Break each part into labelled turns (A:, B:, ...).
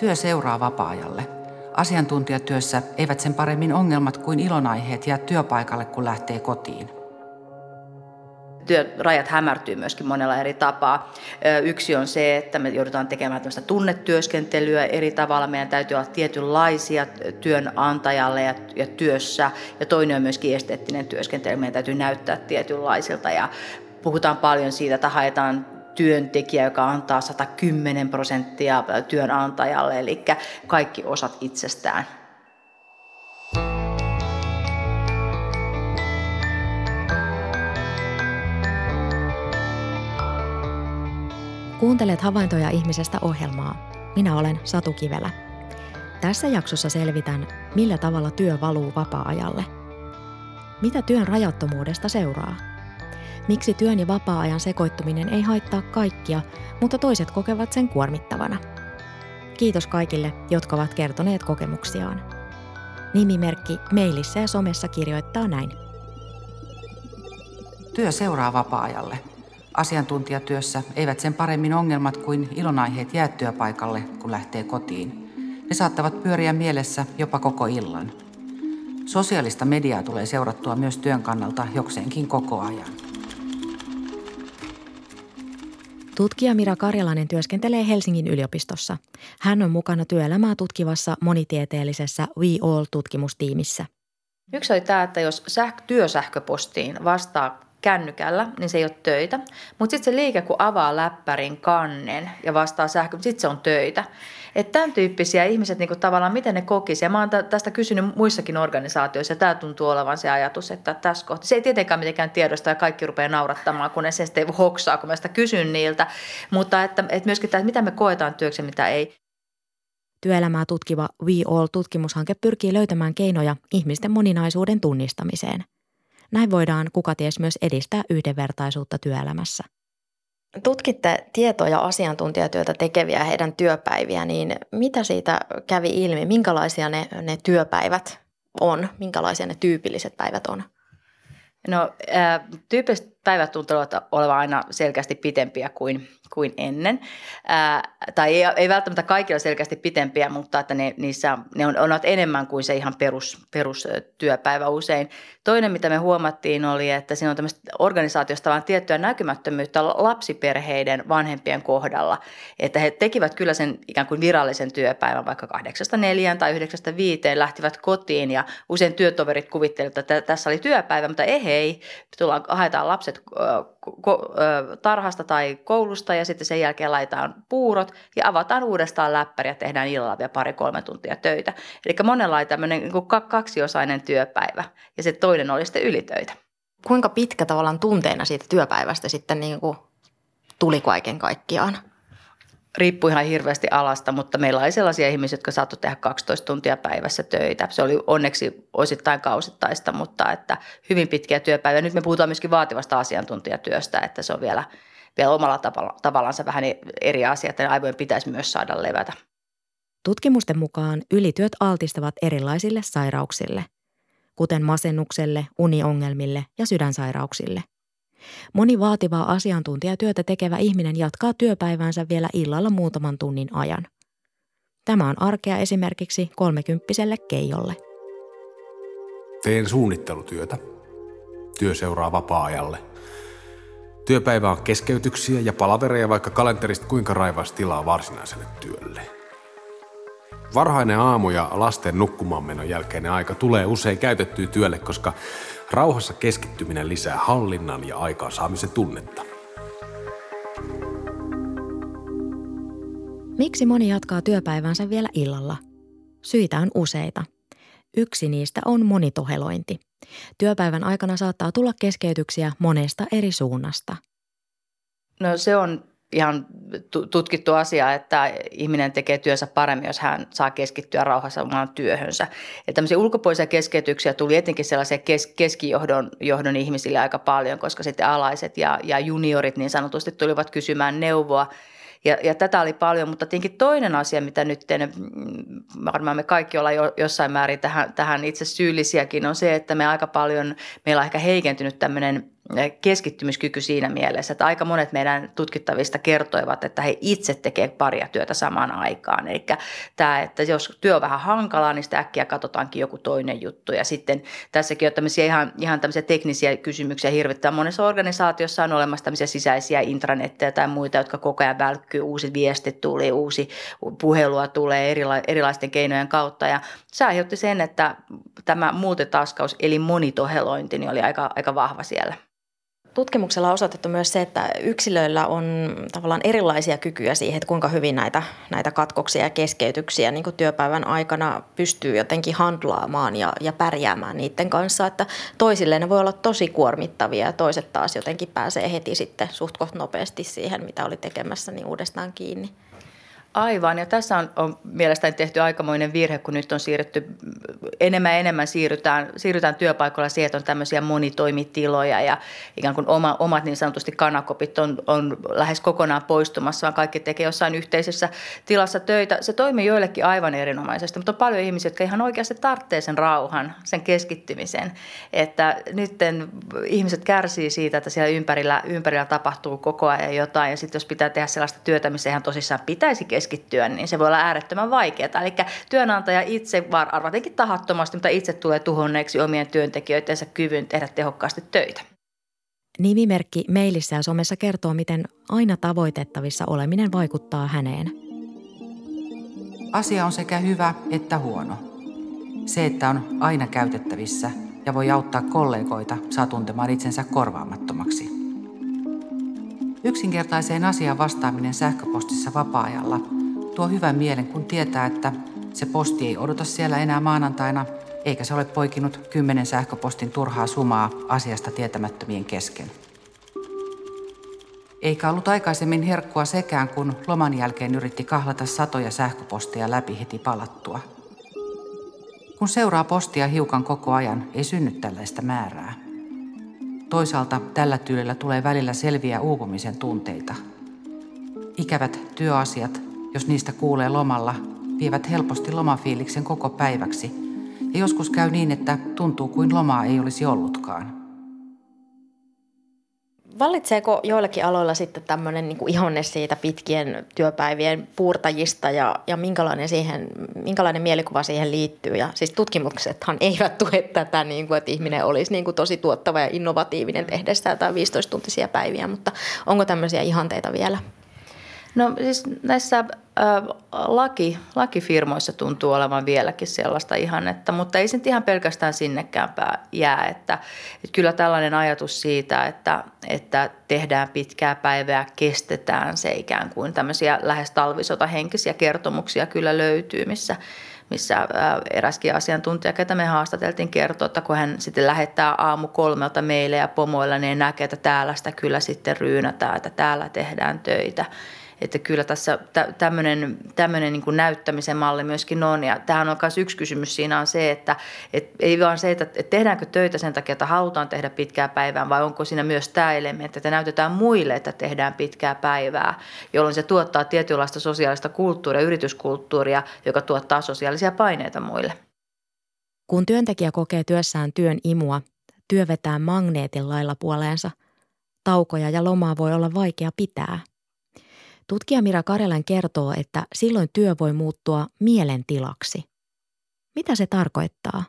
A: Työ seuraa vapaa-ajalle. Asiantuntijatyössä eivät sen paremmin ongelmat kuin ilonaiheet jää työpaikalle, kun lähtee kotiin
B: rajat hämärtyy myöskin monella eri tapaa. Yksi on se, että me joudutaan tekemään tämmöistä tunnetyöskentelyä eri tavalla. Meidän täytyy olla tietynlaisia työnantajalle ja, ja työssä. Ja toinen on myöskin esteettinen työskentely. Meidän täytyy näyttää tietynlaisilta. Ja puhutaan paljon siitä, että haetaan työntekijä, joka antaa 110 prosenttia työnantajalle, eli kaikki osat itsestään.
C: Kuuntelet havaintoja ihmisestä ohjelmaa. Minä olen Satu Kivelä. Tässä jaksossa selvitän, millä tavalla työ valuu vapaa-ajalle. Mitä työn rajattomuudesta seuraa? Miksi työn ja vapaa-ajan sekoittuminen ei haittaa kaikkia, mutta toiset kokevat sen kuormittavana? Kiitos kaikille, jotka ovat kertoneet kokemuksiaan. Nimimerkki mailissa ja somessa kirjoittaa näin.
A: Työ seuraa vapaa-ajalle – Asiantuntijatyössä eivät sen paremmin ongelmat kuin ilonaiheet jää työpaikalle, kun lähtee kotiin. Ne saattavat pyöriä mielessä jopa koko illan. Sosiaalista mediaa tulee seurattua myös työn kannalta jokseenkin koko ajan.
C: Tutkija Mira Karjalainen työskentelee Helsingin yliopistossa. Hän on mukana työelämää tutkivassa monitieteellisessä We All-tutkimustiimissä.
B: Yksi oli tämä, että jos sähkö, työsähköpostiin vastaa kännykällä, niin se ei ole töitä. Mutta sitten se liike, kun avaa läppärin kannen ja vastaa sähkö, sitten se on töitä. Että tämän tyyppisiä ihmiset niin tavallaan, miten ne kokisivat. Mä oon tästä kysynyt muissakin organisaatioissa ja tämä tuntuu olevan se ajatus, että tässä kohtaa. Se ei tietenkään mitenkään tiedosta ja kaikki rupeaa naurattamaan, kun ne sen sitten hoksaa, kun mä sitä kysyn niiltä. Mutta että, että myöskin tämä, että mitä me koetaan työksi ja mitä ei.
C: Työelämää tutkiva We All-tutkimushanke pyrkii löytämään keinoja ihmisten moninaisuuden tunnistamiseen – näin voidaan kuka ties myös edistää yhdenvertaisuutta työelämässä. Tutkitte tieto- ja asiantuntijatyötä tekeviä heidän työpäiviä, niin mitä siitä kävi ilmi? Minkälaisia ne, ne työpäivät on? Minkälaisia ne tyypilliset päivät on?
B: No, tyypilliset päivät tuntuvat olevan aina selkeästi pitempiä kuin kuin ennen. Ää, tai ei, ei välttämättä kaikilla selkeästi pitempiä, mutta että ne, niissä, ne on, on enemmän kuin se ihan perus, usein. Toinen, mitä me huomattiin, oli, että siinä on tämmöistä organisaatiosta vaan tiettyä näkymättömyyttä lapsiperheiden vanhempien kohdalla. Että he tekivät kyllä sen ikään kuin virallisen työpäivän vaikka kahdeksasta neljään tai yhdeksästä viiteen, lähtivät kotiin ja usein työtoverit kuvittelivat, että tässä oli työpäivä, mutta ei hei, tullaan, haetaan lapset tarhasta tai koulusta ja sitten sen jälkeen laitetaan puurot ja avataan uudestaan läppäri ja tehdään illalla vielä pari-kolme tuntia töitä. Eli monella oli tämmöinen niin kaksiosainen työpäivä ja se toinen oli sitten ylitöitä.
C: Kuinka pitkä tavallaan tunteena siitä työpäivästä sitten niin kuin tuli kaiken kaikkiaan?
B: Riippui ihan hirveästi alasta, mutta meillä oli sellaisia ihmisiä, jotka saattoi tehdä 12 tuntia päivässä töitä. Se oli onneksi osittain kausittaista, mutta että hyvin pitkiä työpäiviä. Nyt me puhutaan myöskin vaativasta asiantuntijatyöstä, että se on vielä, vielä omalla tavalla, tavallaan vähän eri asia, että aivojen pitäisi myös saada levätä.
C: Tutkimusten mukaan ylityöt altistavat erilaisille sairauksille, kuten masennukselle, uniongelmille ja sydänsairauksille – Moni vaativaa asiantuntijatyötä tekevä ihminen jatkaa työpäivänsä vielä illalla muutaman tunnin ajan. Tämä on arkea esimerkiksi kolmekymppiselle Keijolle.
D: Teen suunnittelutyötä. Työ seuraa vapaa-ajalle. Työpäivä on keskeytyksiä ja palavereja, vaikka kalenterista kuinka raivas tilaa varsinaiselle työlle. Varhainen aamu ja lasten nukkumaanmenon jälkeinen aika tulee usein käytettyä työlle, koska Rauhassa keskittyminen lisää hallinnan ja aikaansaamisen tunnetta.
C: Miksi moni jatkaa työpäivänsä vielä illalla? Syitä on useita. Yksi niistä on monitohelointi. Työpäivän aikana saattaa tulla keskeytyksiä monesta eri suunnasta.
B: No se on ihan tutkittu asia, että ihminen tekee työnsä paremmin, jos hän saa keskittyä rauhassa omaan työhönsä. Ja tämmöisiä ulkopuolisia keskeytyksiä tuli etenkin sellaisia kes, keskijohdon johdon ihmisille aika paljon, koska sitten alaiset ja, ja juniorit niin sanotusti tulivat kysymään neuvoa. Ja, ja tätä oli paljon, mutta tietenkin toinen asia, mitä nyt mm, varmaan me kaikki ollaan jo, jossain määrin tähän, tähän itse syyllisiäkin, on se, että me aika paljon, meillä on ehkä heikentynyt tämmöinen – keskittymiskyky siinä mielessä, että aika monet meidän tutkittavista kertoivat, että he itse tekevät paria työtä samaan aikaan. Eli tämä, että jos työ on vähän hankalaa, niin sitä äkkiä katsotaankin joku toinen juttu. Ja sitten tässäkin on tämmöisiä ihan, ihan tämmöisiä teknisiä kysymyksiä hirvittävän monessa organisaatiossa on olemassa tämmöisiä sisäisiä intranetteja tai muita, jotka koko ajan välkkyy, uusi viesti tulee, uusi puhelua tulee erila- erilaisten keinojen kautta. Ja se aiheutti sen, että tämä muutetaskaus eli monitohelointi niin oli aika, aika vahva siellä.
C: Tutkimuksella on osoitettu myös se, että yksilöillä on tavallaan erilaisia kykyjä siihen, että kuinka hyvin näitä, näitä katkoksia ja keskeytyksiä niin kuin työpäivän aikana pystyy jotenkin handlaamaan ja, ja pärjäämään niiden kanssa. Että toisille ne voi olla tosi kuormittavia ja toiset taas jotenkin pääsee heti sitten suht nopeasti siihen, mitä oli tekemässä, niin uudestaan kiinni.
B: Aivan, ja tässä on, on mielestäni tehty aikamoinen virhe, kun nyt on siirretty, enemmän ja enemmän siirrytään, siirrytään työpaikoilla siihen, että on tämmöisiä monitoimitiloja ja ikään kuin oma, omat niin sanotusti kanakopit on, on lähes kokonaan poistumassa, vaan kaikki tekee jossain yhteisessä tilassa töitä. Se toimii joillekin aivan erinomaisesti, mutta on paljon ihmisiä, jotka ihan oikeasti tarvitsee sen rauhan, sen keskittymisen, että nyt ihmiset kärsii siitä, että siellä ympärillä, ympärillä tapahtuu koko ajan jotain ja sitten jos pitää tehdä sellaista työtä, missä ihan tosissaan pitäisi keskittyä, keskittyä, niin se voi olla äärettömän vaikeaa. Eli työnantaja itse, arvatenkin tahattomasti, mutta itse tulee tuhonneeksi omien työntekijöidensä kyvyn tehdä tehokkaasti töitä.
C: Nimimerkki mailissa ja somessa kertoo, miten aina tavoitettavissa oleminen vaikuttaa häneen.
A: Asia on sekä hyvä että huono. Se, että on aina käytettävissä ja voi auttaa kollegoita, saa tuntemaan itsensä korvaamattomaksi – Yksinkertaiseen asiaan vastaaminen sähköpostissa vapaa-ajalla tuo hyvän mielen, kun tietää, että se posti ei odota siellä enää maanantaina, eikä se ole poikinut kymmenen sähköpostin turhaa sumaa asiasta tietämättömien kesken. Eikä ollut aikaisemmin herkkua sekään, kun loman jälkeen yritti kahlata satoja sähköposteja läpi heti palattua. Kun seuraa postia hiukan koko ajan, ei synny tällaista määrää. Toisaalta tällä tyylillä tulee välillä selviä uupumisen tunteita. Ikävät työasiat, jos niistä kuulee lomalla, vievät helposti lomafiiliksen koko päiväksi. Ja joskus käy niin, että tuntuu kuin lomaa ei olisi ollutkaan.
C: Vallitseeko joillakin aloilla sitten tämmöinen niin ihonne siitä pitkien työpäivien puurtajista ja, ja minkälainen, siihen, minkälainen mielikuva siihen liittyy? Ja siis tutkimuksethan eivät tue tätä, niin kuin, että ihminen olisi niin kuin tosi tuottava ja innovatiivinen tehdessä tai 15-tuntisia päiviä, mutta onko tämmöisiä ihanteita vielä?
B: No siis näissä äh, laki, lakifirmoissa tuntuu olevan vieläkin sellaista ihannetta, mutta ei se ihan pelkästään sinnekään jää. Että, että kyllä tällainen ajatus siitä, että, että tehdään pitkää päivää, kestetään se ikään kuin tämmöisiä lähes talvisotahenkisiä kertomuksia kyllä löytyy, missä missä eräskin asiantuntija, ketä me haastateltiin, kertoo, että kun hän sitten lähettää aamu kolmelta meille ja pomoilla, niin näkee, että täällä sitä kyllä sitten ryynätään, että täällä tehdään töitä. Että kyllä tässä tämmöinen, tämmöinen niin kuin näyttämisen malli myöskin on. Ja tähän on myös yksi kysymys siinä on se, että et ei vaan se, että, että tehdäänkö töitä sen takia, että halutaan tehdä pitkää päivää, vai onko siinä myös tämä elementti, että näytetään muille, että tehdään pitkää päivää, jolloin se tuottaa tietynlaista sosiaalista kulttuuria, yrityskulttuuria, joka tuottaa sosiaalisia paineita muille.
C: Kun työntekijä kokee työssään työn imua, työ vetää magneetin lailla puoleensa. Taukoja ja lomaa voi olla vaikea pitää – Tutkija Mira Karjalan kertoo, että silloin työ voi muuttua mielentilaksi. Mitä se tarkoittaa?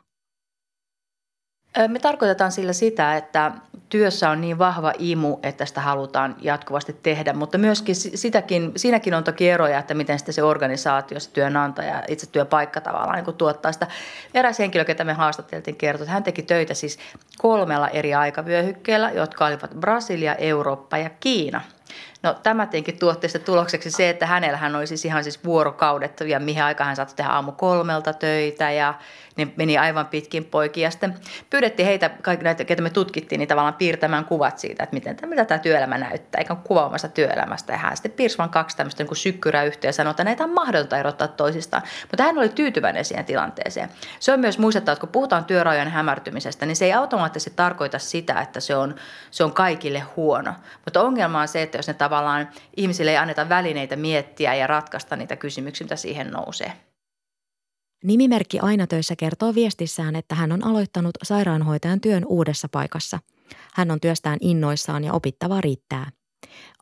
B: Me tarkoitetaan sillä sitä, että työssä on niin vahva imu, että sitä halutaan jatkuvasti tehdä, mutta myöskin sitäkin, siinäkin on toki eroja, että miten sitten se organisaatio, se työnantaja, itse työpaikka tavallaan niin tuottaa sitä. Eräs henkilö, ketä me haastateltiin, kertoi, että hän teki töitä siis kolmella eri aikavyöhykkeellä, jotka olivat Brasilia, Eurooppa ja Kiina – No tämä tietenkin tuotti sitten tulokseksi se, että hänellähän oli siis ihan siis vuorokaudet ja mihin aikaan hän saattoi tehdä aamu kolmelta töitä ja ne meni aivan pitkin poikin. Ja sitten pyydettiin heitä, kaikki näitä, ketä me tutkittiin, niin tavallaan piirtämään kuvat siitä, että miten, mitä tämä työelämä näyttää, eikä kuvaamassa työelämästä. Ja hän sitten piirsi vain kaksi tämmöistä niin sykkyrää yhteen ja sanoi, että näitä on mahdotonta erottaa toisistaan. Mutta hän oli tyytyväinen siihen tilanteeseen. Se on myös muistettava, että kun puhutaan työrajojen hämärtymisestä, niin se ei automaattisesti tarkoita sitä, että se on, se on kaikille huono. Mutta ongelma on se, että jos ne tavallaan ihmisille ei anneta välineitä miettiä ja ratkaista niitä kysymyksiä, mitä siihen nousee.
C: Nimimerkki Aina töissä kertoo viestissään, että hän on aloittanut sairaanhoitajan työn uudessa paikassa. Hän on työstään innoissaan ja opittavaa riittää.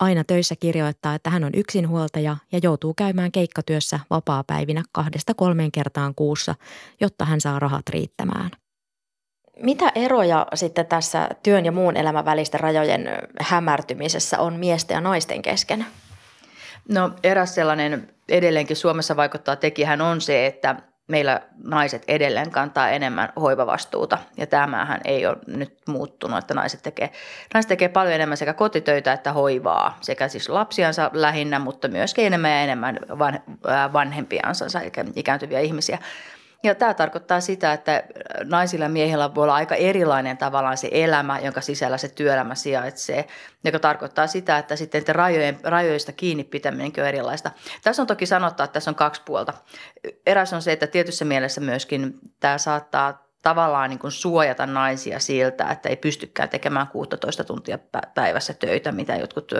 C: Aina töissä kirjoittaa, että hän on yksinhuoltaja ja joutuu käymään keikkatyössä vapaa-päivinä kahdesta kolmeen kertaan kuussa, jotta hän saa rahat riittämään. Mitä eroja sitten tässä työn ja muun elämän välisten rajojen hämärtymisessä on miesten ja naisten kesken?
B: No eräs sellainen edelleenkin Suomessa vaikuttaa tekijähän on se, että meillä naiset edelleen kantaa enemmän hoivavastuuta. Ja tämähän ei ole nyt muuttunut, että naiset tekee, naiset tekee paljon enemmän sekä kotitöitä että hoivaa, sekä siis lapsiansa lähinnä, mutta myöskin enemmän ja enemmän vanhempiansa, eli ikääntyviä ihmisiä. Ja tämä tarkoittaa sitä, että naisilla ja miehillä voi olla aika erilainen tavallaan se elämä, jonka sisällä se työelämä sijaitsee, joka tarkoittaa sitä, että sitten rajojen, rajoista kiinni pitäminenkin on erilaista. Tässä on toki sanottaa, että tässä on kaksi puolta. Eräs on se, että tietyssä mielessä myöskin tämä saattaa tavallaan niin kuin suojata naisia siltä, että ei pystykään tekemään 16 tuntia päivässä töitä, mitä jotkut,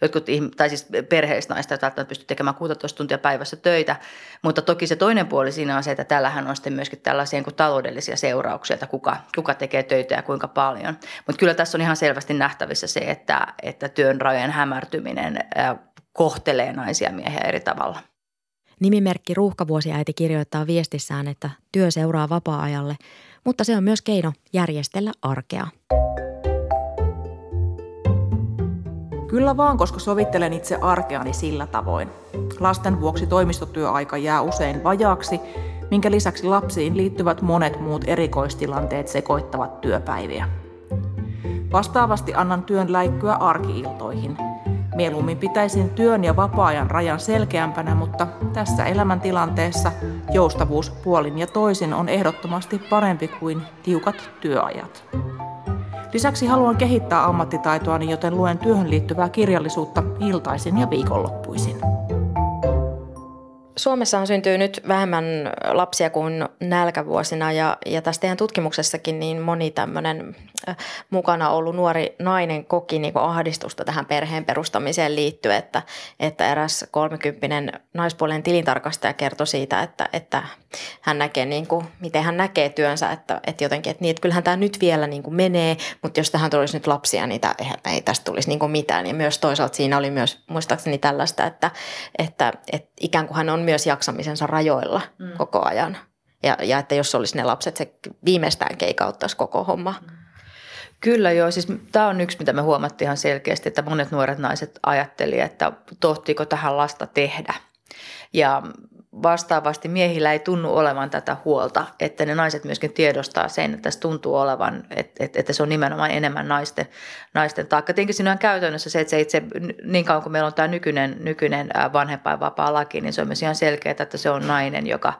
B: jotkut tai siis perheisnaista ei välttämättä pysty tekemään 16 tuntia päivässä töitä. Mutta toki se toinen puoli siinä on se, että tällähän on sitten myöskin tällaisia niin kuin taloudellisia seurauksia, että kuka, kuka tekee töitä ja kuinka paljon. Mutta kyllä tässä on ihan selvästi nähtävissä se, että, että työn rajojen hämärtyminen kohtelee naisia miehiä eri tavalla.
C: Nimimerkki Ruuhkavuosiäiti kirjoittaa viestissään, että työ seuraa vapaa-ajalle, mutta se on myös keino järjestellä arkea.
E: Kyllä vaan, koska sovittelen itse arkeani sillä tavoin. Lasten vuoksi toimistotyöaika jää usein vajaaksi, minkä lisäksi lapsiin liittyvät monet muut erikoistilanteet sekoittavat työpäiviä. Vastaavasti annan työn läikkyä arkiiltoihin – Mieluummin pitäisin työn ja vapaa-ajan rajan selkeämpänä, mutta tässä elämäntilanteessa joustavuus puolin ja toisin on ehdottomasti parempi kuin tiukat työajat. Lisäksi haluan kehittää ammattitaitoani, joten luen työhön liittyvää kirjallisuutta iltaisin ja viikonloppuisin.
C: Suomessa on syntynyt nyt vähemmän lapsia kuin nälkävuosina ja, ja tässä teidän tutkimuksessakin niin moni tämmöinen äh, mukana ollut nuori nainen koki niin kuin ahdistusta tähän perheen perustamiseen liittyen, että, että eräs kolmekymppinen naispuolinen tilintarkastaja kertoi siitä, että, että hän näkee niin kuin, miten hän näkee työnsä, että, että jotenkin, että, niin, että kyllähän tämä nyt vielä niin kuin menee, mutta jos tähän tulisi nyt lapsia, niin tämä, ei tästä tulisi niin kuin mitään. Ja myös toisaalta siinä oli myös muistaakseni tällaista, että, että, että ikään kuin hän on myös jaksamisensa rajoilla mm. koko ajan. Ja, ja että jos olisi ne lapset, se viimeistään keikauttaisi koko homma. Mm.
B: Kyllä joo, siis tämä on yksi, mitä me huomattiin ihan selkeästi, että monet nuoret naiset ajatteli, että tohtiiko tähän lasta tehdä. Ja vastaavasti miehillä ei tunnu olevan tätä huolta, että ne naiset myöskin tiedostaa sen, että se tuntuu olevan, että, että se on nimenomaan enemmän naisten, naisten taakka. Tietenkin siinä on käytännössä se, että se itse, niin kauan kuin meillä on tämä nykyinen, nykyinen vanhempainvapaa laki, niin se on myös ihan selkeää, että se on nainen, joka,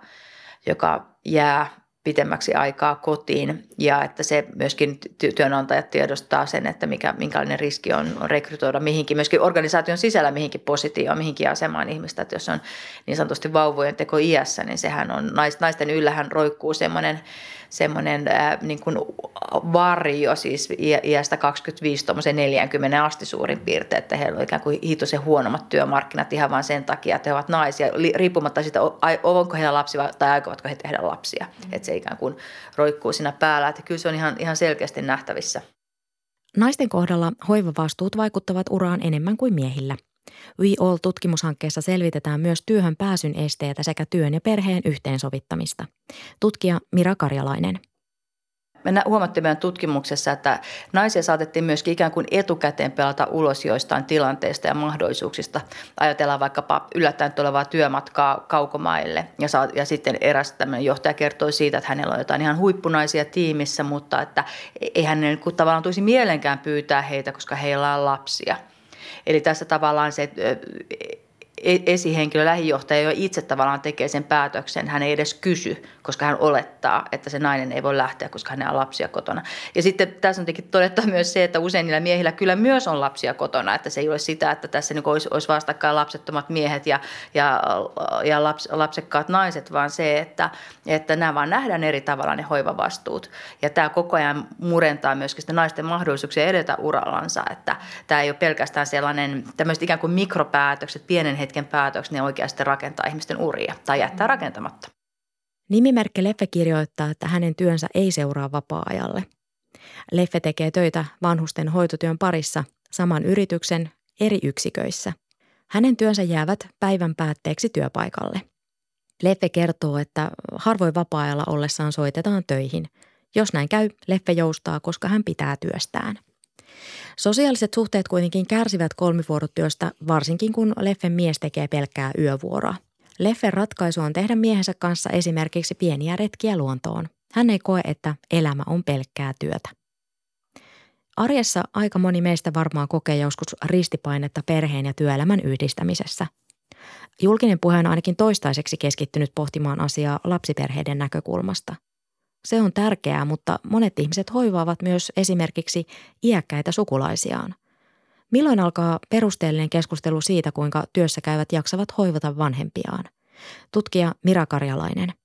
B: joka jää pitemmäksi aikaa kotiin ja että se myöskin työnantajat tiedostaa sen, että mikä, minkälainen riski on, rekrytoida mihinkin, myöskin organisaation sisällä mihinkin positioon, mihinkin asemaan ihmistä, että jos on niin sanotusti vauvojen teko iässä, niin sehän on, naisten yllähän roikkuu semmoinen semmoinen äh, niin kuin varjo siis iästä 25 40 asti suurin piirtein, että heillä on ikään kuin hitoisen huonommat työmarkkinat ihan vain sen takia, että he ovat naisia, riippumatta siitä, onko heillä lapsia tai aikovatko he tehdä lapsia. Mm. Että se ikään kuin roikkuu siinä päällä, että kyllä se on ihan, ihan selkeästi nähtävissä.
C: Naisten kohdalla hoivavastuut vaikuttavat uraan enemmän kuin miehillä. We All-tutkimushankkeessa selvitetään myös työhön pääsyn esteitä sekä työn ja perheen yhteensovittamista. Tutkija Mira Karjalainen –
B: me huomattiin meidän tutkimuksessa, että naisia saatettiin myöskin ikään kuin etukäteen pelata ulos joistain tilanteista ja mahdollisuuksista. Ajatellaan vaikkapa yllättäen tulevaa työmatkaa kaukomaille ja, saa, ja sitten eräs tämmöinen johtaja kertoi siitä, että hänellä on jotain ihan huippunaisia tiimissä, mutta että ei hänen tavallaan tulisi mielenkään pyytää heitä, koska heillä on lapsia. Eli tässä tavallaan se E- esihenkilö, lähijohtaja jo itse tavallaan tekee sen päätöksen, hän ei edes kysy, koska hän olettaa, että se nainen ei voi lähteä, koska hänellä on lapsia kotona. Ja sitten tässä on tietenkin todettu myös se, että usein niillä miehillä kyllä myös on lapsia kotona, että se ei ole sitä, että tässä niin olisi, olisi vastakkain lapsettomat miehet ja, ja, ja laps, lapsekkaat naiset, vaan se, että, että nämä vaan nähdään eri tavalla ne hoivavastuut. Ja tämä koko ajan murentaa myöskin sitä naisten mahdollisuuksia edetä urallansa, että tämä ei ole pelkästään sellainen tämmöiset ikään kuin mikropäätökset, pienen hetken päätökset, ne oikeasti rakentaa ihmisten uria tai jättää rakentamatta.
C: Nimimerkki Leffe kirjoittaa, että hänen työnsä ei seuraa vapaa-ajalle. Leffe tekee töitä vanhusten hoitotyön parissa saman yrityksen eri yksiköissä. Hänen työnsä jäävät päivän päätteeksi työpaikalle. Leffe kertoo, että harvoin vapaa-ajalla ollessaan soitetaan töihin. Jos näin käy, Leffe joustaa, koska hän pitää työstään. Sosiaaliset suhteet kuitenkin kärsivät kolmivuorotyöstä, varsinkin kun Leffen mies tekee pelkkää yövuoroa. Leffen ratkaisu on tehdä miehensä kanssa esimerkiksi pieniä retkiä luontoon. Hän ei koe, että elämä on pelkkää työtä. Arjessa aika moni meistä varmaan kokee joskus ristipainetta perheen ja työelämän yhdistämisessä. Julkinen puhe on ainakin toistaiseksi keskittynyt pohtimaan asiaa lapsiperheiden näkökulmasta. Se on tärkeää, mutta monet ihmiset hoivaavat myös esimerkiksi iäkkäitä sukulaisiaan. Milloin alkaa perusteellinen keskustelu siitä, kuinka työssä käyvät jaksavat hoivata vanhempiaan? Tutkija Mira Karjalainen –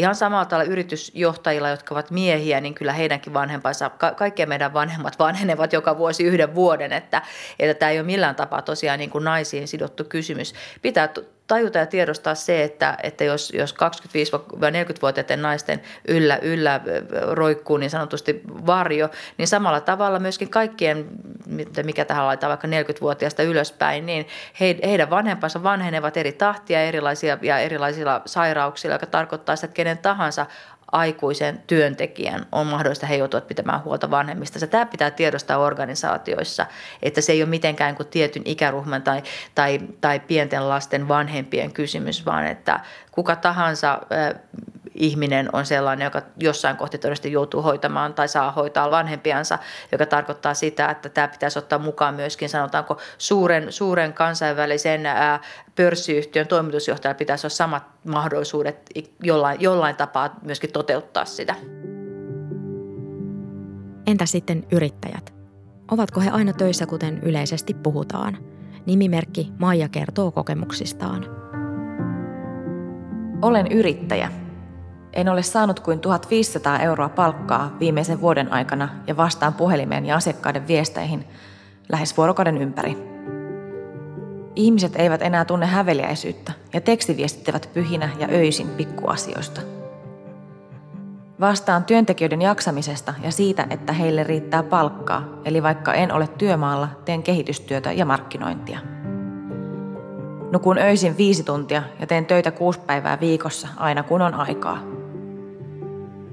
B: Ihan samalla tavalla yritysjohtajilla, jotka ovat miehiä, niin kyllä heidänkin vanhempansa, ka- kaikkien meidän vanhemmat vanhenevat joka vuosi yhden vuoden, että, että tämä ei ole millään tapaa tosiaan niin kuin naisiin sidottu kysymys. Pitää tajuta ja tiedostaa se, että, että jos, jos 25-40-vuotiaiden naisten yllä, yllä roikkuu niin sanotusti varjo, niin samalla tavalla myöskin kaikkien, mikä tähän laitetaan vaikka 40-vuotiaasta ylöspäin, niin he, heidän vanhempansa vanhenevat eri tahtia erilaisia, ja erilaisilla sairauksilla, joka tarkoittaa sitä, että kenen tahansa aikuisen työntekijän on mahdollista he joutua pitämään huolta vanhemmista. Tämä pitää tiedostaa organisaatioissa, että se ei ole mitenkään kuin tietyn ikäryhmän tai, tai, tai pienten lasten vanhempien kysymys, vaan että kuka tahansa ihminen on sellainen, joka jossain kohti todennäköisesti joutuu hoitamaan tai saa hoitaa vanhempiansa, joka tarkoittaa sitä, että tämä pitäisi ottaa mukaan myöskin, sanotaanko, suuren, suuren kansainvälisen ää, pörssiyhtiön toimitusjohtajalla pitäisi olla samat mahdollisuudet jollain, jollain tapaa myöskin toteuttaa sitä.
C: Entä sitten yrittäjät? Ovatko he aina töissä, kuten yleisesti puhutaan? Nimimerkki Maija kertoo kokemuksistaan.
F: Olen yrittäjä. En ole saanut kuin 1500 euroa palkkaa viimeisen vuoden aikana ja vastaan puhelimeen ja asiakkaiden viesteihin lähes vuorokauden ympäri. Ihmiset eivät enää tunne häveliäisyyttä ja tekstiviestittävät pyhinä ja öisin pikkuasioista. Vastaan työntekijöiden jaksamisesta ja siitä, että heille riittää palkkaa, eli vaikka en ole työmaalla, teen kehitystyötä ja markkinointia. Nukun öisin viisi tuntia ja teen töitä kuusi päivää viikossa aina kun on aikaa.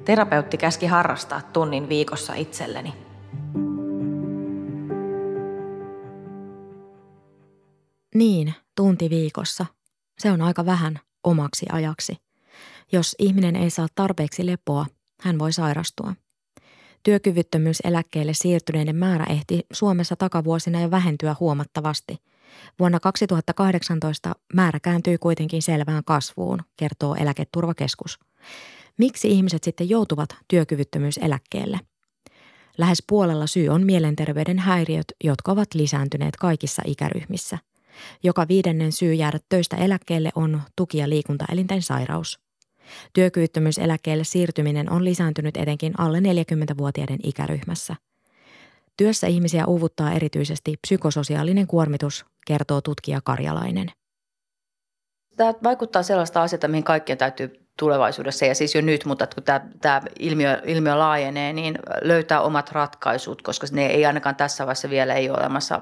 F: Terapeutti käski harrastaa tunnin viikossa itselleni.
C: Niin, tunti viikossa. Se on aika vähän omaksi ajaksi. Jos ihminen ei saa tarpeeksi lepoa, hän voi sairastua. Työkyvyttömyyseläkkeelle siirtyneiden määrä ehti Suomessa takavuosina jo vähentyä huomattavasti. Vuonna 2018 määrä kääntyi kuitenkin selvään kasvuun, kertoo Eläketurvakeskus. Miksi ihmiset sitten joutuvat työkyvyttömyyseläkkeelle? Lähes puolella syy on mielenterveyden häiriöt, jotka ovat lisääntyneet kaikissa ikäryhmissä. Joka viidennen syy jäädä töistä eläkkeelle on tuki- ja liikuntaelinten sairaus. Työkyvyttömyyseläkkeelle siirtyminen on lisääntynyt etenkin alle 40-vuotiaiden ikäryhmässä. Työssä ihmisiä uuvuttaa erityisesti psykososiaalinen kuormitus, kertoo tutkija Karjalainen.
B: Tämä vaikuttaa sellaista asiaa, mihin kaikkien täytyy tulevaisuudessa ja siis jo nyt, mutta kun tämä, tämä ilmiö, ilmiö laajenee, niin löytää omat ratkaisut, koska ne ei ainakaan tässä vaiheessa vielä ei ole olemassa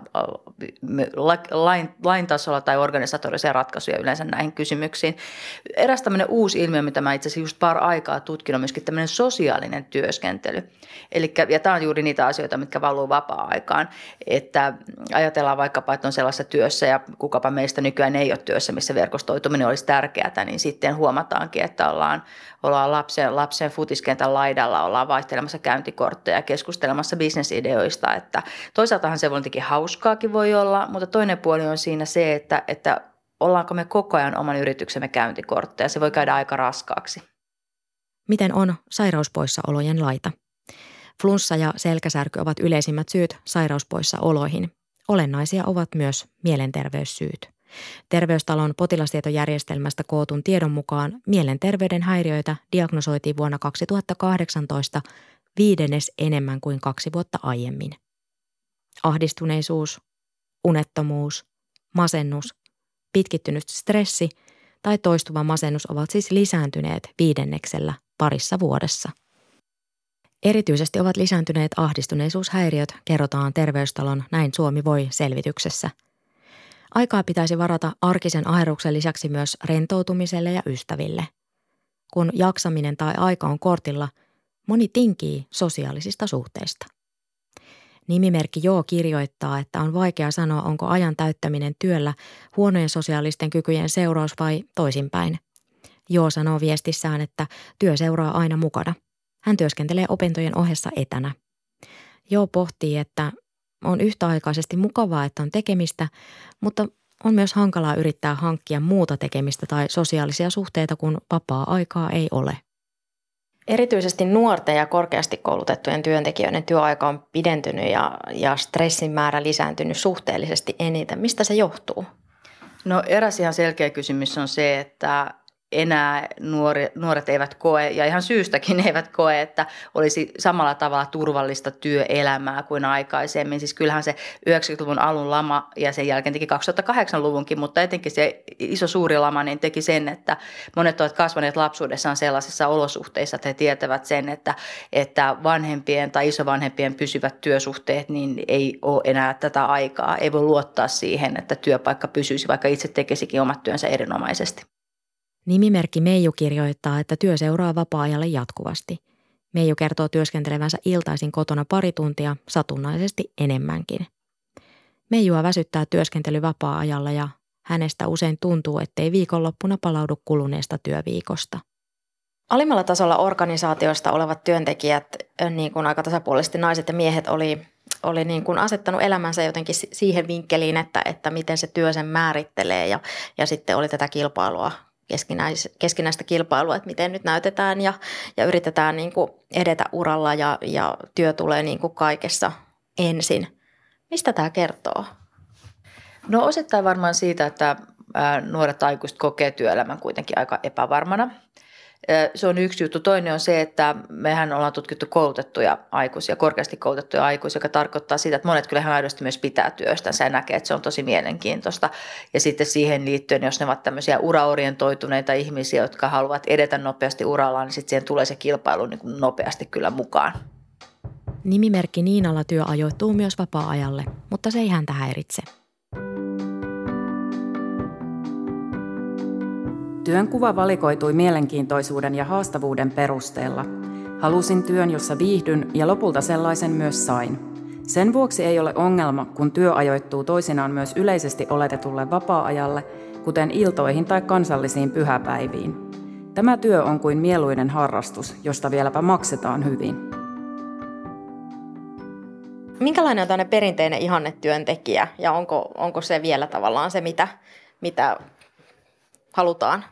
B: lain, lain tasolla tai organisatorisia ratkaisuja yleensä näihin kysymyksiin. Eräs tämmöinen uusi ilmiö, mitä mä itse asiassa just par aikaa tutkin, on myöskin tämmöinen sosiaalinen työskentely. Elikkä, ja tämä on juuri niitä asioita, mitkä valuu vapaa-aikaan, että ajatellaan vaikkapa, että on sellaisessa työssä ja kukapa meistä nykyään ei ole työssä, missä verkostoituminen olisi tärkeää, niin sitten huomataankin, että ollaan, ollaan lapsen, lapsen futiskentän laidalla, ollaan vaihtelemassa käyntikortteja ja keskustelemassa bisnesideoista. Että toisaaltahan se voi hauskaakin voi olla, mutta toinen puoli on siinä se, että, että ollaanko me koko ajan oman yrityksemme käyntikortteja. Se voi käydä aika raskaaksi.
C: Miten on sairauspoissaolojen laita? Flunssa ja selkäsärky ovat yleisimmät syyt sairauspoissaoloihin. Olennaisia ovat myös mielenterveyssyyt. Terveystalon potilastietojärjestelmästä kootun tiedon mukaan mielenterveyden häiriöitä diagnosoitiin vuonna 2018 viidennes enemmän kuin kaksi vuotta aiemmin. Ahdistuneisuus, unettomuus, masennus, pitkittynyt stressi tai toistuva masennus ovat siis lisääntyneet viidenneksellä parissa vuodessa. Erityisesti ovat lisääntyneet ahdistuneisuushäiriöt, kerrotaan Terveystalon Näin Suomi voi selvityksessä. Aikaa pitäisi varata arkisen aheruksen lisäksi myös rentoutumiselle ja ystäville. Kun jaksaminen tai aika on kortilla, moni tinkii sosiaalisista suhteista. Nimimerkki Joo kirjoittaa, että on vaikea sanoa, onko ajan täyttäminen työllä huonojen sosiaalisten kykyjen seuraus vai toisinpäin. Joo sanoo viestissään, että työ seuraa aina mukana. Hän työskentelee opintojen ohessa etänä. Joo pohtii, että on yhtäaikaisesti mukavaa, että on tekemistä, mutta on myös hankalaa yrittää hankkia muuta tekemistä tai sosiaalisia suhteita, kun vapaa-aikaa ei ole.
F: Erityisesti nuorten ja korkeasti koulutettujen työntekijöiden työaika on pidentynyt ja, ja stressin määrä lisääntynyt suhteellisesti eniten. Mistä se johtuu?
B: No eräs ihan selkeä kysymys on se, että enää nuori, nuoret eivät koe, ja ihan syystäkin eivät koe, että olisi samalla tavalla turvallista työelämää kuin aikaisemmin. Siis kyllähän se 90-luvun alun lama ja sen jälkeen teki 2008-luvunkin, mutta etenkin se iso suuri lama niin teki sen, että monet ovat kasvaneet lapsuudessaan sellaisissa olosuhteissa, että he tietävät sen, että, että vanhempien tai isovanhempien pysyvät työsuhteet niin ei ole enää tätä aikaa. Ei voi luottaa siihen, että työpaikka pysyisi, vaikka itse tekisikin omat työnsä erinomaisesti.
C: Nimimerkki Meiju kirjoittaa, että työ seuraa vapaa-ajalle jatkuvasti. Meiju kertoo työskentelevänsä iltaisin kotona pari tuntia, satunnaisesti enemmänkin. Meijua väsyttää työskentely vapaa-ajalla ja hänestä usein tuntuu, ettei viikonloppuna palaudu kuluneesta työviikosta.
F: Alimmalla tasolla organisaatioista olevat työntekijät, niin kuin aika tasapuolisesti naiset ja miehet, oli, oli niin kuin asettanut elämänsä jotenkin siihen vinkkeliin, että, että miten se työ sen määrittelee ja, ja sitten oli tätä kilpailua keskinäis, keskinäistä kilpailua, että miten nyt näytetään ja, ja yritetään niin kuin edetä uralla ja, ja työ tulee niin kuin kaikessa ensin. Mistä tämä kertoo?
B: No osittain varmaan siitä, että nuoret aikuiset kokee työelämän kuitenkin aika epävarmana – se on yksi juttu. Toinen on se, että mehän ollaan tutkittu koulutettuja aikuisia, korkeasti koulutettuja aikuisia, joka tarkoittaa sitä, että monet kyllä ihan aidosti myös pitää työstänsä ja näkee, että se on tosi mielenkiintoista. Ja sitten siihen liittyen, jos ne ovat tämmöisiä uraorientoituneita ihmisiä, jotka haluavat edetä nopeasti urallaan, niin sitten siihen tulee se kilpailu niin nopeasti kyllä mukaan.
C: Nimimerkki Niinalla työ ajoittuu myös vapaa-ajalle, mutta se ei häntä häiritse.
G: Työnkuva valikoitui mielenkiintoisuuden ja haastavuuden perusteella. Halusin työn, jossa viihdyn ja lopulta sellaisen myös sain. Sen vuoksi ei ole ongelma, kun työ ajoittuu toisinaan myös yleisesti oletetulle vapaa-ajalle, kuten iltoihin tai kansallisiin pyhäpäiviin. Tämä työ on kuin mieluinen harrastus, josta vieläpä maksetaan hyvin.
F: Minkälainen on tämmöinen perinteinen ihannetyöntekijä ja onko, onko se vielä tavallaan se, mitä, mitä halutaan?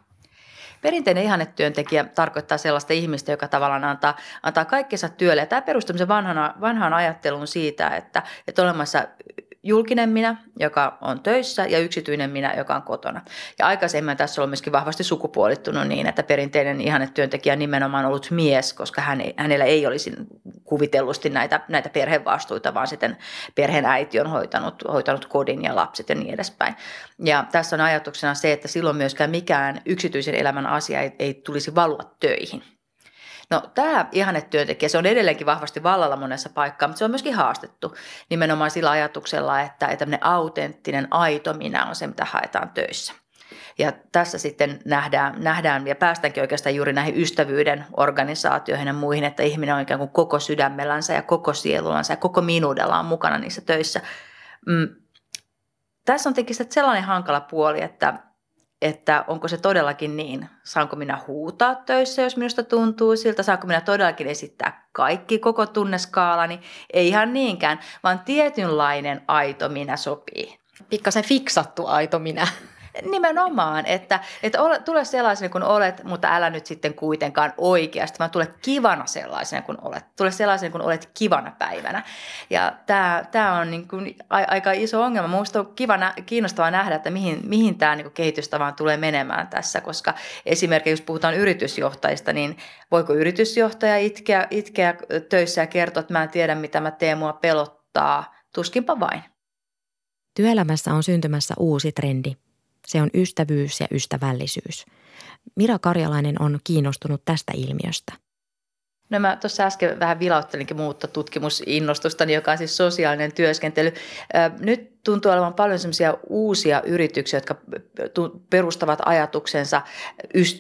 B: Perinteinen ihannetyöntekijä tarkoittaa sellaista ihmistä, joka tavallaan antaa, antaa kaikkensa työlle. Ja tämä perustuu vanhana, vanhaan ajatteluun siitä, että, että olemassa julkinen minä, joka on töissä, ja yksityinen minä, joka on kotona. Ja aikaisemmin tässä on myöskin vahvasti sukupuolittunut niin, että perinteinen ihannetyöntekijä on nimenomaan ollut mies, koska hän, hänellä ei olisi kuvitellusti näitä, näitä perhevastuita, vaan sitten perheen äiti on hoitanut, hoitanut kodin ja lapset ja niin edespäin. Ja tässä on ajatuksena se, että silloin myöskään mikään yksityisen elämän asia ei, ei tulisi valua töihin. No tämä ihannetyöntekijä, se on edelleenkin vahvasti vallalla monessa paikkaa, mutta se on myöskin haastettu nimenomaan sillä ajatuksella, että, että tämmöinen autenttinen aito minä on se, mitä haetaan töissä. Ja tässä sitten nähdään, nähdään ja päästäänkin oikeastaan juuri näihin ystävyyden organisaatioihin ja muihin, että ihminen on ikään kuin koko sydämellänsä ja koko sielullansa ja koko minuudellaan mukana niissä töissä. Mm. Tässä on tietenkin sellainen hankala puoli, että että onko se todellakin niin. Saanko minä huutaa töissä, jos minusta tuntuu siltä? Saanko minä todellakin esittää kaikki koko tunneskaalani? Ei ihan niinkään, vaan tietynlainen aito minä sopii.
F: Pikkasen fiksattu aito minä.
B: Nimenomaan, että, että ole, tule sellaisena kuin olet, mutta älä nyt sitten kuitenkaan oikeasti, vaan tule kivana sellaisena kuin olet. Tule sellaisena kuin olet kivana päivänä. Ja tämä, tämä on niin kuin aika iso ongelma. Minusta on kiva, kiinnostavaa nähdä, että mihin, mihin tämä niin kehitystä vaan tulee menemään tässä, koska esimerkiksi jos puhutaan yritysjohtajista, niin voiko yritysjohtaja itkeä, itkeä töissä ja kertoa, että mä en tiedä mitä mä teen, mua pelottaa. Tuskinpa vain.
C: Työelämässä on syntymässä uusi trendi, se on ystävyys ja ystävällisyys. Mira Karjalainen on kiinnostunut tästä ilmiöstä.
B: No mä tuossa äsken vähän vilauttelinkin muutta tutkimusinnostustani, joka on siis sosiaalinen työskentely. Nyt tuntuu olevan paljon sellaisia uusia yrityksiä, jotka perustavat ajatuksensa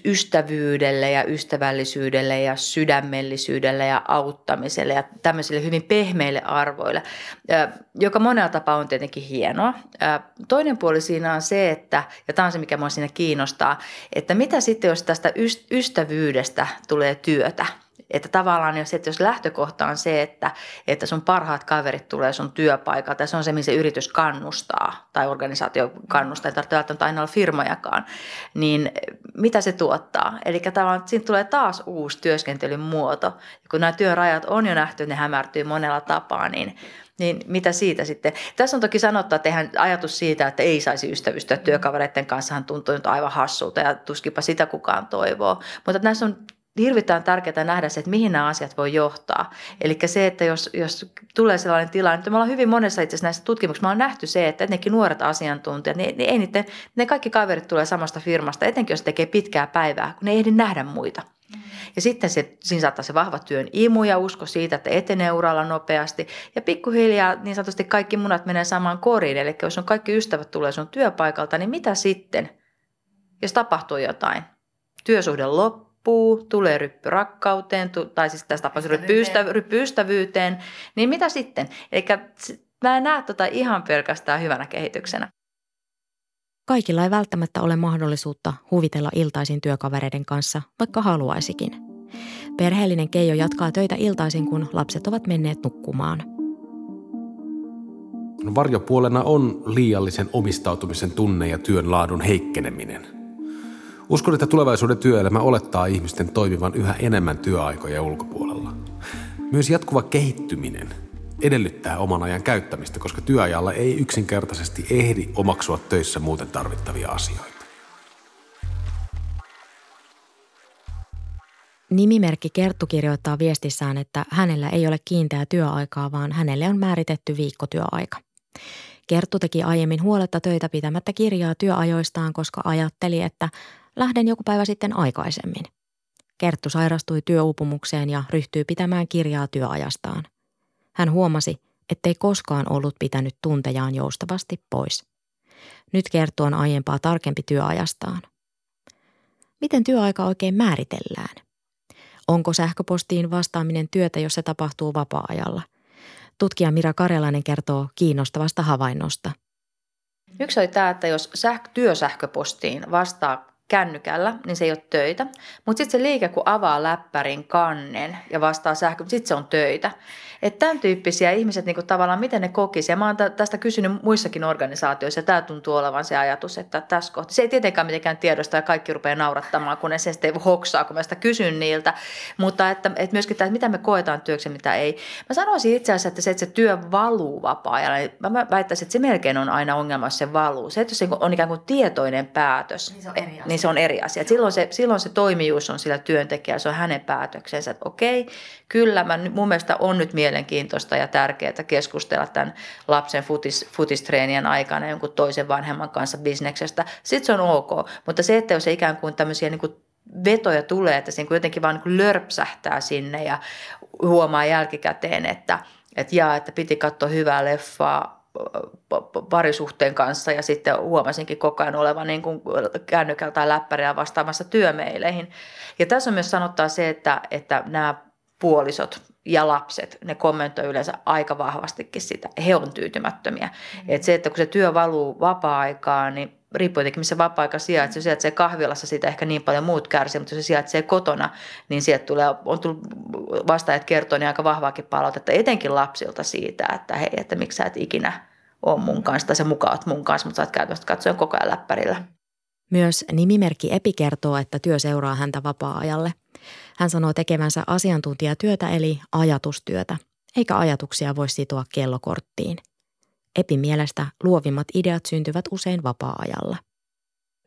B: ystävyydelle ja ystävällisyydelle ja sydämellisyydelle ja auttamiselle ja tämmöisille hyvin pehmeille arvoille, joka monella tapaa on tietenkin hienoa. Toinen puoli siinä on se, että, ja tämä on se, mikä minua siinä kiinnostaa, että mitä sitten, jos tästä ystävyydestä tulee työtä – että tavallaan jos, että jos lähtökohta on se, että, että sun parhaat kaverit tulee sun työpaikalta ja se on se, mihin se yritys kannustaa tai organisaatio kannustaa, ei tarvitse välttämättä aina olla firmajakaan, niin mitä se tuottaa? Eli tavallaan siinä tulee taas uusi työskentelyn muoto. Ja kun nämä työrajat on jo nähty, ne hämärtyy monella tapaa, niin niin mitä siitä sitten? Tässä on toki sanottu, että eihän ajatus siitä, että ei saisi ystävystyä työkavereiden kanssa, tuntuu nyt aivan hassulta ja tuskipa sitä kukaan toivoo. Mutta näissä on hirvittävän tärkeää nähdä se, että mihin nämä asiat voi johtaa. Eli se, että jos, jos tulee sellainen tilanne, että me ollaan hyvin monessa itse asiassa näissä tutkimuksissa, me ollaan nähty se, että etenkin nuoret asiantuntijat, niin, niin ei niiden, ne kaikki kaverit tulee samasta firmasta, etenkin jos tekee pitkää päivää, kun ne ei ehdi nähdä muita. Ja sitten se, siinä saattaa se vahva työn imu ja usko siitä, että etenee uralla nopeasti. Ja pikkuhiljaa niin sanotusti kaikki munat menee samaan koriin. Eli jos on kaikki ystävät tulee sun työpaikalta, niin mitä sitten, jos tapahtuu jotain? Työsuhde loppuu loppuu, tulee ryppy rakkauteen, tai siis tässä tapauksessa ryppyystävyyteen, niin mitä sitten? Eli mä en näe tota ihan pelkästään hyvänä kehityksenä.
C: Kaikilla ei välttämättä ole mahdollisuutta huvitella iltaisin työkavereiden kanssa, vaikka haluaisikin. Perheellinen Keijo jatkaa töitä iltaisin, kun lapset ovat menneet nukkumaan.
D: No varjopuolena on liiallisen omistautumisen tunne ja työn laadun heikkeneminen – Uskon, että tulevaisuuden työelämä olettaa ihmisten toimivan yhä enemmän työaikoja ulkopuolella. Myös jatkuva kehittyminen edellyttää oman ajan käyttämistä, koska työajalla ei yksinkertaisesti ehdi omaksua töissä muuten tarvittavia asioita.
C: Nimimerkki Kerttu kirjoittaa viestissään, että hänellä ei ole kiinteää työaikaa, vaan hänelle on määritetty viikkotyöaika. Kerttu teki aiemmin huoletta töitä pitämättä kirjaa työajoistaan, koska ajatteli, että lähden joku päivä sitten aikaisemmin. Kerttu sairastui työuupumukseen ja ryhtyi pitämään kirjaa työajastaan. Hän huomasi, ettei koskaan ollut pitänyt tuntejaan joustavasti pois. Nyt Kerttu on aiempaa tarkempi työajastaan. Miten työaika oikein määritellään? Onko sähköpostiin vastaaminen työtä, jos se tapahtuu vapaa-ajalla? Tutkija Mira Karjalainen kertoo kiinnostavasta havainnosta.
B: Yksi oli tämä, että jos sähkö, työsähköpostiin vastaa kännykällä, niin se ei ole töitä. Mutta sitten se liike, kun avaa läppärin kannen ja vastaa sähkö, sitten se on töitä. Että tämän tyyppisiä ihmiset niin tavallaan, miten ne kokisivat. Ja mä oon tästä kysynyt muissakin organisaatioissa, ja tämä tuntuu olevan se ajatus, että tässä kohtaa. Se ei tietenkään mitenkään tiedosta, ja kaikki rupeaa naurattamaan, kun ne sen sitten hoksaa, kun mä sitä kysyn niiltä. Mutta että, että myöskin tämä, että mitä me koetaan työksi mitä ei. Mä sanoisin itse asiassa, että se, että se työ valuu vapaa-ajalla, niin mä väittäisin, että se melkein on aina ongelma, jos se valuu. Se, että se on ikään kuin tietoinen päätös, niin se on eri asia. Niin se on eri asia. silloin, se, silloin se toimijuus on sillä työntekijällä, se on hänen päätöksensä, että okei, kyllä mä, mun mielestä on nyt mielenkiintoista ja tärkeää keskustella tämän lapsen futis, futistreenien aikana jonkun toisen vanhemman kanssa bisneksestä. Sitten se on ok, mutta se, että jos se ikään kuin tämmöisiä niin kuin vetoja tulee, että se niin jotenkin vaan niin lörpsähtää sinne ja huomaa jälkikäteen, että, että jaa, että piti katsoa hyvää leffaa, parisuhteen kanssa ja sitten huomasinkin koko ajan olevan niin kuin kännykällä tai läppäriä vastaamassa työmeileihin. Ja tässä on myös sanottaa se, että, että nämä puolisot ja lapset, ne kommentoi yleensä aika vahvastikin sitä. He on tyytymättömiä. Mm. Et se, että kun se työ valuu vapaa-aikaan, niin riippuu jotenkin missä vapaa-aika sijaitsee. Jos sijaitsee kahvilassa, sitä ehkä niin paljon muut kärsii, mutta jos se sijaitsee kotona, niin sieltä tulee, on tullut vastaajat kertoa niin aika vahvaakin palautetta, etenkin lapsilta siitä, että hei, että miksi sä et ikinä ole mun kanssa, tai sä mukaan mun kanssa, mutta sä oot käytännössä katsoen koko ajan läppärillä.
C: Myös nimimerkki Epi kertoo, että työ seuraa häntä vapaa-ajalle. Hän sanoo tekevänsä asiantuntijatyötä eli ajatustyötä, eikä ajatuksia voi sitoa kellokorttiin – Epin mielestä luovimmat ideat syntyvät usein vapaa-ajalla.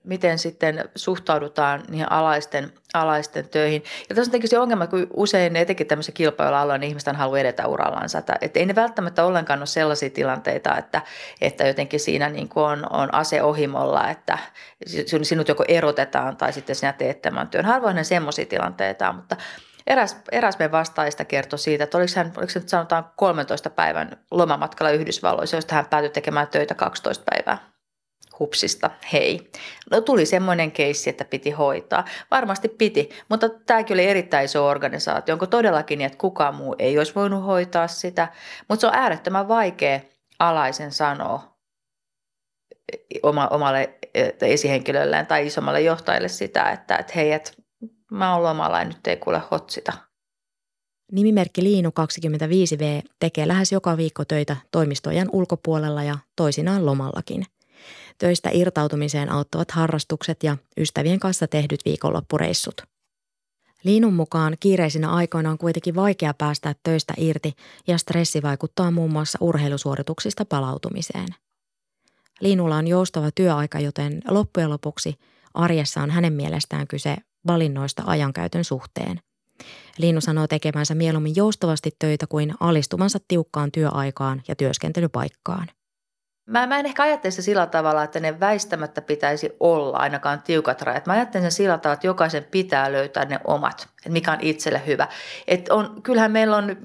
B: Miten sitten suhtaudutaan niihin alaisten, alaisten töihin. Ja tässä on tietenkin se ongelma, kun usein etenkin tämmöisen kilpailualueen niin ihmisten haluaa edetä urallansa. Että, että ei ne välttämättä ollenkaan ole sellaisia tilanteita, että, että jotenkin siinä niin kuin on, on ase ohimolla, että sinut joko erotetaan tai sitten sinä teet tämän työn. Harvoin ne semmoisia tilanteita, mutta eräs, eräs meidän vastaajista kertoi siitä, että oliko hän, oliko se nyt sanotaan 13 päivän lomamatkalla Yhdysvalloissa, josta hän päätyi tekemään töitä 12 päivää hupsista, hei. No tuli semmoinen keissi, että piti hoitaa. Varmasti piti, mutta tämäkin oli erittäin iso organisaatio. Onko todellakin niin, että kukaan muu ei olisi voinut hoitaa sitä? Mutta se on äärettömän vaikea alaisen sanoa oma, omalle esihenkilölleen tai isommalle johtajalle sitä, että, että hei, että mä oon lomalla ja nyt ei kuule hotsita.
C: Nimimerkki Liinu 25V tekee lähes joka viikko töitä toimistojen ulkopuolella ja toisinaan lomallakin. Töistä irtautumiseen auttavat harrastukset ja ystävien kanssa tehdyt viikonloppureissut. Liinun mukaan kiireisinä aikoina on kuitenkin vaikea päästä töistä irti ja stressi vaikuttaa muun muassa urheilusuorituksista palautumiseen. Liinulla on joustava työaika, joten loppujen lopuksi arjessa on hänen mielestään kyse valinnoista ajankäytön suhteen. Liinu sanoo tekemänsä mieluummin joustavasti töitä kuin alistumansa tiukkaan työaikaan ja työskentelypaikkaan.
B: Mä, mä en ehkä ajattele se sillä tavalla, että ne väistämättä pitäisi olla ainakaan tiukat rajat. Mä ajattelen sen sillä tavalla, että jokaisen pitää löytää ne omat että mikä on itselle hyvä. Et on, kyllähän meillä on,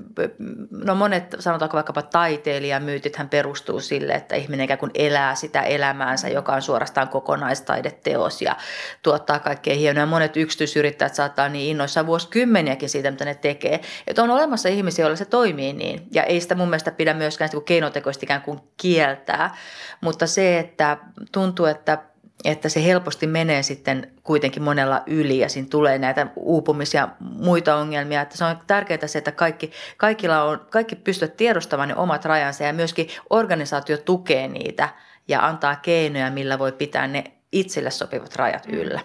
B: no monet sanotaanko vaikkapa taiteilijamyytithän perustuu sille, että ihminen ikään kuin elää sitä elämäänsä, joka on suorastaan kokonaistaideteos ja tuottaa kaikkea hienoa. Monet yksityisyrittäjät saattaa niin innoissaan vuosikymmeniäkin siitä, mitä ne tekee. Että on olemassa ihmisiä, joilla se toimii niin. Ja ei sitä mun mielestä pidä myöskään keinotekoisesti ikään kuin kieltää. Mutta se, että tuntuu, että että se helposti menee sitten kuitenkin monella yli ja siinä tulee näitä uupumisia muita ongelmia. Että se on tärkeää se, että kaikki, kaikilla on, kaikki pystyvät tiedostamaan ne omat rajansa ja myöskin organisaatio tukee niitä ja antaa keinoja, millä voi pitää ne itselle sopivat rajat mm. yllä.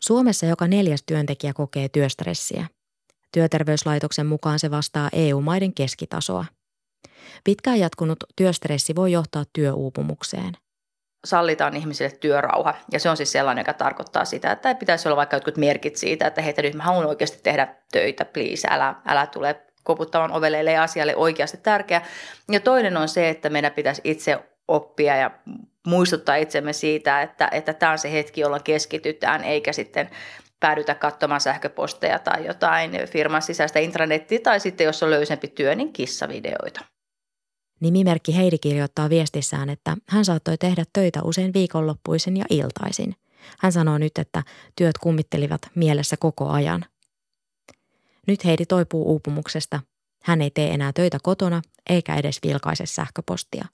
C: Suomessa joka neljäs työntekijä kokee työstressiä. Työterveyslaitoksen mukaan se vastaa EU-maiden keskitasoa. Pitkään jatkunut työstressi voi johtaa työuupumukseen –
B: sallitaan ihmisille työrauha. Ja se on siis sellainen, joka tarkoittaa sitä, että pitäisi olla vaikka jotkut merkit siitä, että heitä nyt mä haluan oikeasti tehdä töitä, please, älä, älä tule koputtavan ovelle, asialle oikeasti tärkeä. Ja toinen on se, että meidän pitäisi itse oppia ja muistuttaa itsemme siitä, että, että tämä on se hetki, jolloin keskitytään, eikä sitten päädytä katsomaan sähköposteja tai jotain firman sisäistä intranettiä, tai sitten jos on löysempi työ, niin kissavideoita.
C: Nimimerkki Heidi kirjoittaa viestissään, että hän saattoi tehdä töitä usein viikonloppuisin ja iltaisin. Hän sanoo nyt, että työt kummittelivat mielessä koko ajan. Nyt Heidi toipuu uupumuksesta. Hän ei tee enää töitä kotona eikä edes vilkaise sähköpostia.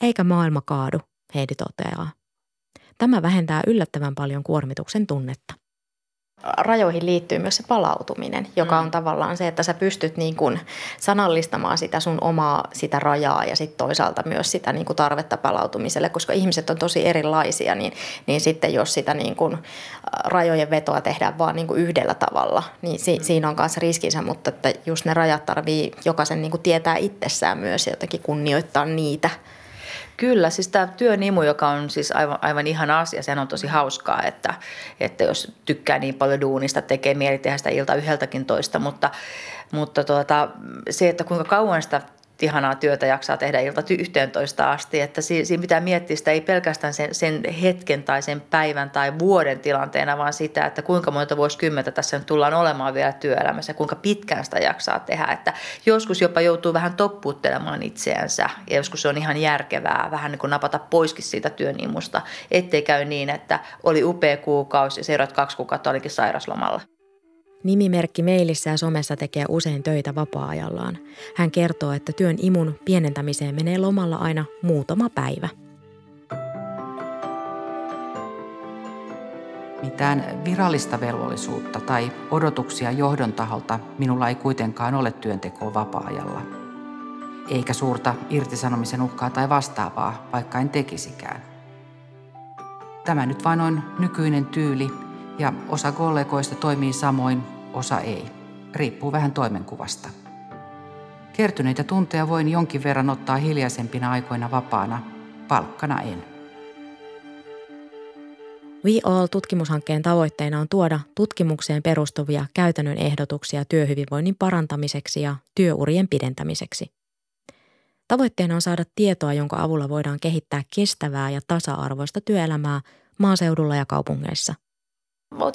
C: Eikä maailma kaadu, Heidi toteaa. Tämä vähentää yllättävän paljon kuormituksen tunnetta
H: rajoihin liittyy myös se palautuminen, joka on mm. tavallaan se, että sä pystyt niin kuin sanallistamaan sitä sun omaa sitä rajaa ja sitten toisaalta myös sitä niin kuin tarvetta palautumiselle, koska ihmiset on tosi erilaisia, niin, niin sitten jos sitä niin kuin rajojen vetoa tehdään vaan niin kuin yhdellä tavalla, niin si, mm. siinä on myös riskinsä, mutta että just ne rajat tarvii jokaisen niin kuin tietää itsessään myös ja jotenkin kunnioittaa niitä.
B: Kyllä, siis tämä työnimu, joka on siis aivan, aivan ihan asia, sehän on tosi hauskaa, että, että jos tykkää niin paljon duunista, tekee mieli tehdä sitä ilta yhdeltäkin toista, mutta, mutta tuota, se, että kuinka kauan sitä ihanaa työtä jaksaa tehdä ilta 11 asti, että siinä pitää miettiä sitä ei pelkästään sen, sen hetken tai sen päivän tai vuoden tilanteena, vaan sitä, että kuinka monta vuosikymmentä tässä nyt tullaan olemaan vielä työelämässä kuinka pitkään sitä jaksaa tehdä, että joskus jopa joutuu vähän toppuuttelemaan itseänsä ja joskus se on ihan järkevää vähän niin kuin napata poiskin siitä työnimusta, ettei käy niin, että oli upea kuukausi ja seuraavat kaksi kuukautta olikin sairaslomalla.
C: Nimimerkki mailissa ja somessa tekee usein töitä vapaa-ajallaan. Hän kertoo, että työn imun pienentämiseen menee lomalla aina muutama päivä.
A: Mitään virallista velvollisuutta tai odotuksia johdon taholta minulla ei kuitenkaan ole työntekoa vapaa-ajalla. Eikä suurta irtisanomisen uhkaa tai vastaavaa, vaikka en tekisikään. Tämä nyt vain on nykyinen tyyli ja osa kollegoista toimii samoin osa ei. Riippuu vähän toimenkuvasta. Kertyneitä tunteja voin jonkin verran ottaa hiljaisempina aikoina vapaana, palkkana en.
C: We All-tutkimushankkeen tavoitteena on tuoda tutkimukseen perustuvia käytännön ehdotuksia työhyvinvoinnin parantamiseksi ja työurien pidentämiseksi. Tavoitteena on saada tietoa, jonka avulla voidaan kehittää kestävää ja tasa-arvoista työelämää maaseudulla ja kaupungeissa –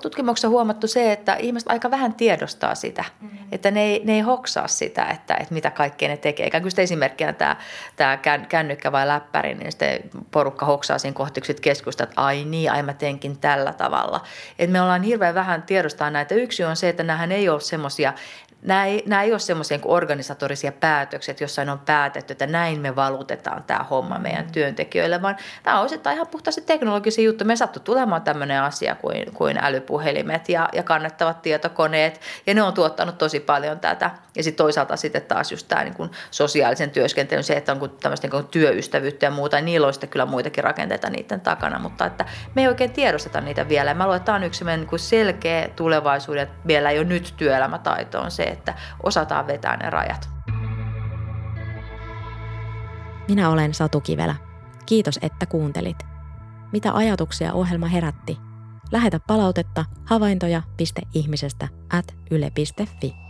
B: tutkimuksessa huomattu se, että ihmiset aika vähän tiedostaa sitä, mm-hmm. että ne ei, ne ei hoksaa sitä, että, että mitä kaikkea ne tekee. Ikään kuin esimerkkinä tämä, tämä kännykkä vai läppäri, niin sitten porukka hoksaa siinä kohti, keskusta, että ai niin, ai mä teenkin tällä tavalla. Et me ollaan hirveän vähän tiedostaa näitä. Yksi on se, että nämähän ei ole semmoisia nämä ei, nämä ei ole semmoisia organisatorisia päätöksiä, että jossain on päätetty, että näin me valutetaan tämä homma meidän mm. työntekijöille, vaan tämä on osittain ihan puhtaasti teknologisia juttu. Me sattu tulemaan tämmöinen asia kuin, kuin älypuhelimet ja, ja kannettavat tietokoneet, ja ne on tuottanut tosi paljon tätä. Ja sitten toisaalta sitten taas just tämä niin kuin sosiaalisen työskentelyn, se, että on tämmöistä niin työystävyyttä ja muuta, ja niillä on sitten kyllä muitakin rakenteita niiden takana, mutta että me ei oikein tiedosteta niitä vielä. Mä luulen, että tämä on yksi niin selkeä tulevaisuuden, vielä jo nyt työelämätaito on se, että osataan vetää ne rajat.
C: Minä olen Satu Kivelä. Kiitos, että kuuntelit. Mitä ajatuksia ohjelma herätti? Lähetä palautetta havaintoja.ihmisestä at yle.fi.